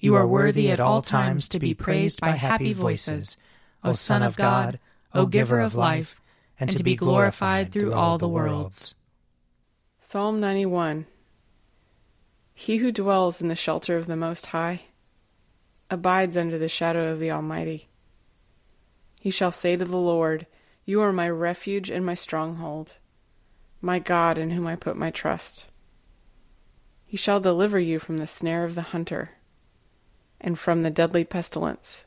You are worthy at all times to be praised by happy voices, O Son of God, O Giver of life, and to be glorified through all the worlds. Psalm 91 He who dwells in the shelter of the Most High abides under the shadow of the Almighty. He shall say to the Lord, You are my refuge and my stronghold, my God in whom I put my trust. He shall deliver you from the snare of the hunter and from the deadly pestilence.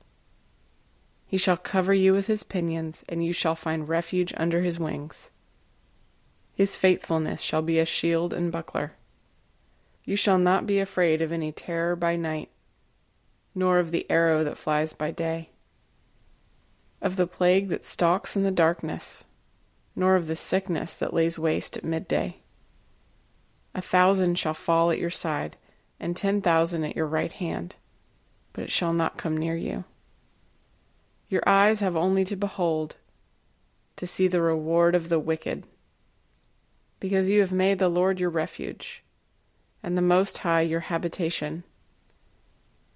He shall cover you with his pinions, and you shall find refuge under his wings. His faithfulness shall be a shield and buckler. You shall not be afraid of any terror by night, nor of the arrow that flies by day, of the plague that stalks in the darkness, nor of the sickness that lays waste at midday. A thousand shall fall at your side, and ten thousand at your right hand, but it shall not come near you. Your eyes have only to behold, to see the reward of the wicked because you have made the Lord your refuge, and the Most High your habitation.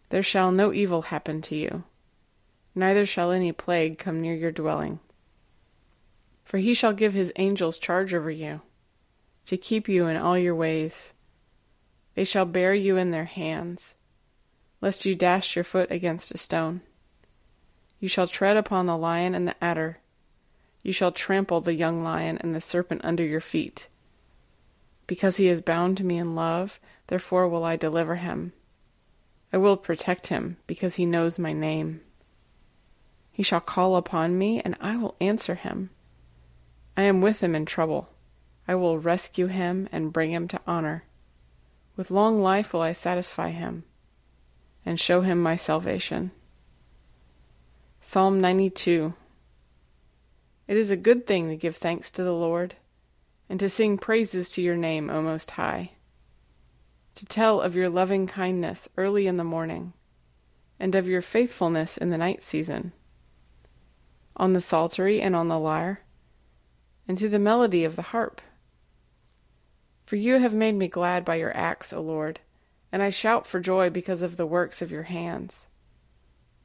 There shall no evil happen to you, neither shall any plague come near your dwelling. For he shall give his angels charge over you, to keep you in all your ways. They shall bear you in their hands, lest you dash your foot against a stone. You shall tread upon the lion and the adder. You shall trample the young lion and the serpent under your feet. Because he is bound to me in love, therefore will I deliver him. I will protect him, because he knows my name. He shall call upon me, and I will answer him. I am with him in trouble. I will rescue him and bring him to honor. With long life will I satisfy him and show him my salvation. Psalm 92 It is a good thing to give thanks to the Lord and to sing praises to your name, O Most High, to tell of your loving kindness early in the morning, and of your faithfulness in the night season, on the psaltery and on the lyre, and to the melody of the harp. For you have made me glad by your acts, O Lord, and I shout for joy because of the works of your hands.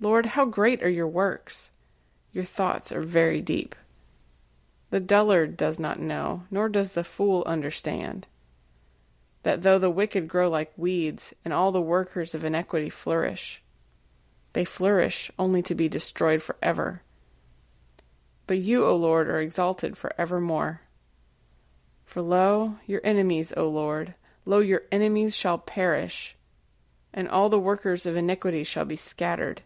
Lord, how great are your works! Your thoughts are very deep. The dullard does not know, nor does the fool understand, that though the wicked grow like weeds, and all the workers of iniquity flourish, they flourish only to be destroyed for ever. But you, O Lord, are exalted for evermore. For lo, your enemies, O Lord, lo, your enemies shall perish, and all the workers of iniquity shall be scattered.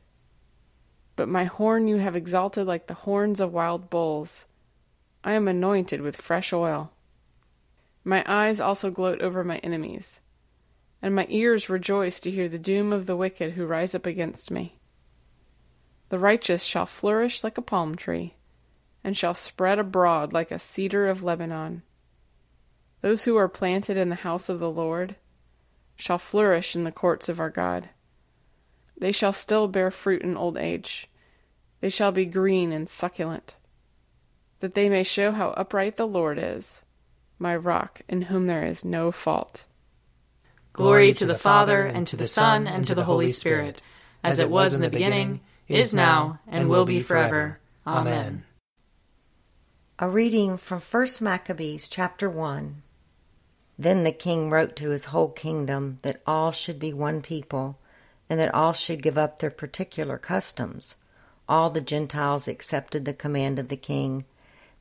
But my horn you have exalted like the horns of wild bulls. I am anointed with fresh oil. My eyes also gloat over my enemies, and my ears rejoice to hear the doom of the wicked who rise up against me. The righteous shall flourish like a palm tree, and shall spread abroad like a cedar of Lebanon. Those who are planted in the house of the Lord shall flourish in the courts of our God. They shall still bear fruit in old age. They shall be green and succulent, that they may show how upright the Lord is, my rock, in whom there is no fault. Glory to the Father, and to the Son, and to the Holy Spirit, as it was in the beginning, is now, and will be forever. Amen. A reading from 1 Maccabees chapter 1. Then the king wrote to his whole kingdom that all should be one people, and that all should give up their particular customs. All the Gentiles accepted the command of the king.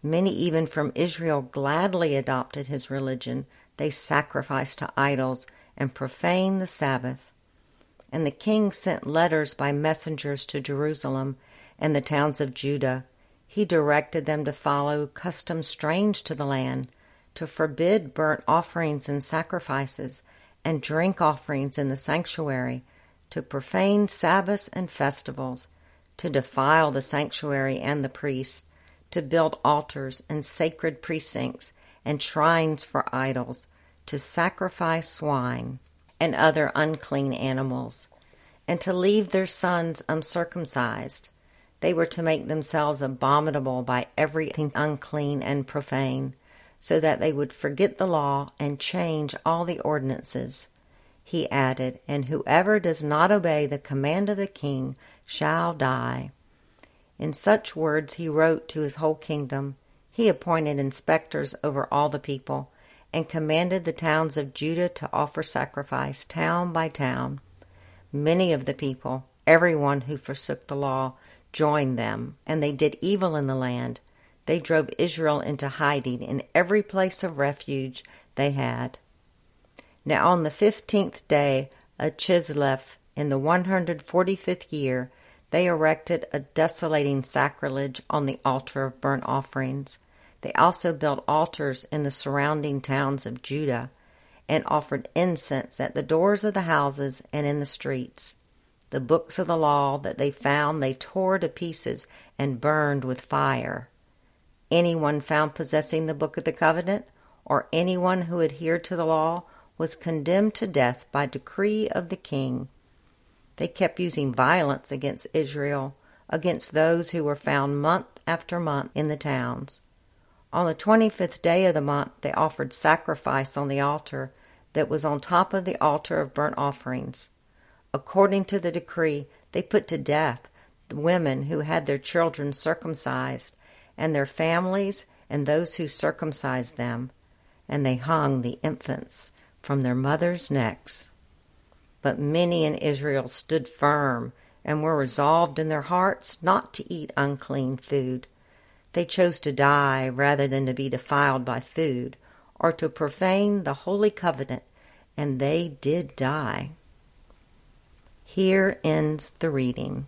Many, even from Israel, gladly adopted his religion. They sacrificed to idols and profaned the Sabbath. And the king sent letters by messengers to Jerusalem and the towns of Judah. He directed them to follow customs strange to the land to forbid burnt offerings and sacrifices, and drink offerings in the sanctuary, to profane Sabbaths and festivals, to defile the sanctuary and the priests, to build altars and sacred precincts and shrines for idols, to sacrifice swine and other unclean animals, and to leave their sons uncircumcised. They were to make themselves abominable by everything unclean and profane so that they would forget the law and change all the ordinances. He added, And whoever does not obey the command of the king shall die. In such words he wrote to his whole kingdom. He appointed inspectors over all the people, and commanded the towns of Judah to offer sacrifice town by town. Many of the people, every one who forsook the law, joined them, and they did evil in the land they drove Israel into hiding in every place of refuge they had. Now on the fifteenth day of Chislev, in the one hundred forty fifth year, they erected a desolating sacrilege on the altar of burnt offerings. They also built altars in the surrounding towns of Judah, and offered incense at the doors of the houses and in the streets. The books of the law that they found they tore to pieces and burned with fire. Anyone found possessing the Book of the Covenant, or anyone who adhered to the law, was condemned to death by decree of the king. They kept using violence against Israel, against those who were found month after month in the towns. On the twenty fifth day of the month, they offered sacrifice on the altar that was on top of the altar of burnt offerings. According to the decree, they put to death the women who had their children circumcised and their families and those who circumcised them, and they hung the infants from their mothers' necks. But many in Israel stood firm and were resolved in their hearts not to eat unclean food. They chose to die rather than to be defiled by food or to profane the holy covenant, and they did die. Here ends the reading.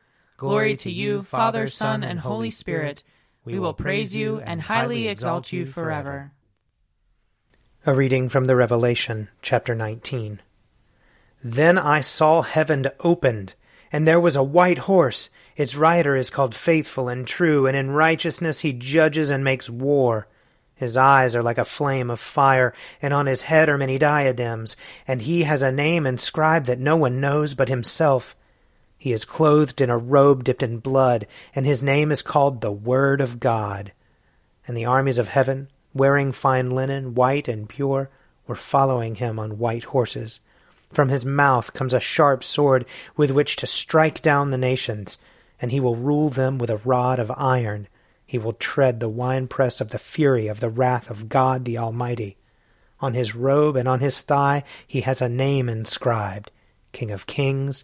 Glory to you, Father, Son, and Holy Spirit. We will praise you and highly exalt you forever. A reading from the Revelation, chapter 19. Then I saw heaven opened, and there was a white horse. Its rider is called Faithful and True, and in righteousness he judges and makes war. His eyes are like a flame of fire, and on his head are many diadems, and he has a name inscribed that no one knows but himself. He is clothed in a robe dipped in blood, and his name is called the Word of God. And the armies of heaven, wearing fine linen, white and pure, were following him on white horses. From his mouth comes a sharp sword with which to strike down the nations, and he will rule them with a rod of iron. He will tread the winepress of the fury of the wrath of God the Almighty. On his robe and on his thigh he has a name inscribed King of Kings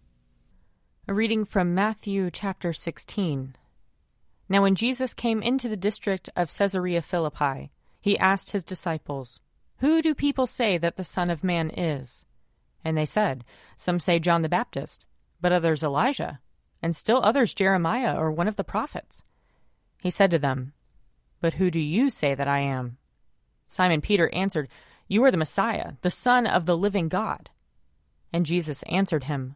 A reading from Matthew chapter 16. Now, when Jesus came into the district of Caesarea Philippi, he asked his disciples, Who do people say that the Son of Man is? And they said, Some say John the Baptist, but others Elijah, and still others Jeremiah or one of the prophets. He said to them, But who do you say that I am? Simon Peter answered, You are the Messiah, the Son of the living God. And Jesus answered him,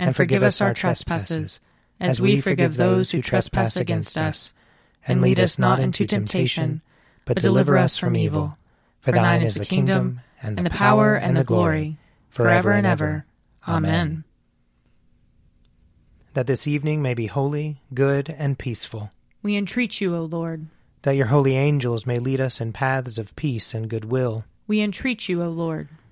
and forgive us our trespasses, as we forgive those who trespass against us and lead us not into temptation, but deliver us from evil. For thine is the kingdom, and the power, and the glory, forever and ever. Amen. That this evening may be holy, good, and peaceful. We entreat you, O Lord. That your holy angels may lead us in paths of peace and good goodwill. We entreat you, O Lord.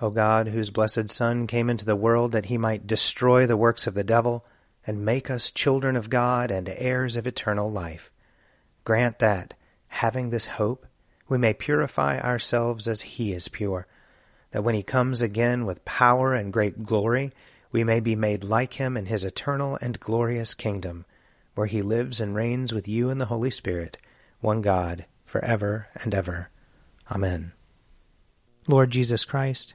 O God, whose blessed Son came into the world that he might destroy the works of the devil and make us children of God and heirs of eternal life, grant that, having this hope, we may purify ourselves as he is pure, that when he comes again with power and great glory, we may be made like him in his eternal and glorious kingdom, where he lives and reigns with you in the Holy Spirit, one God, for ever and ever. Amen. Lord Jesus Christ,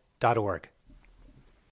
prayer.forwardmovement.org.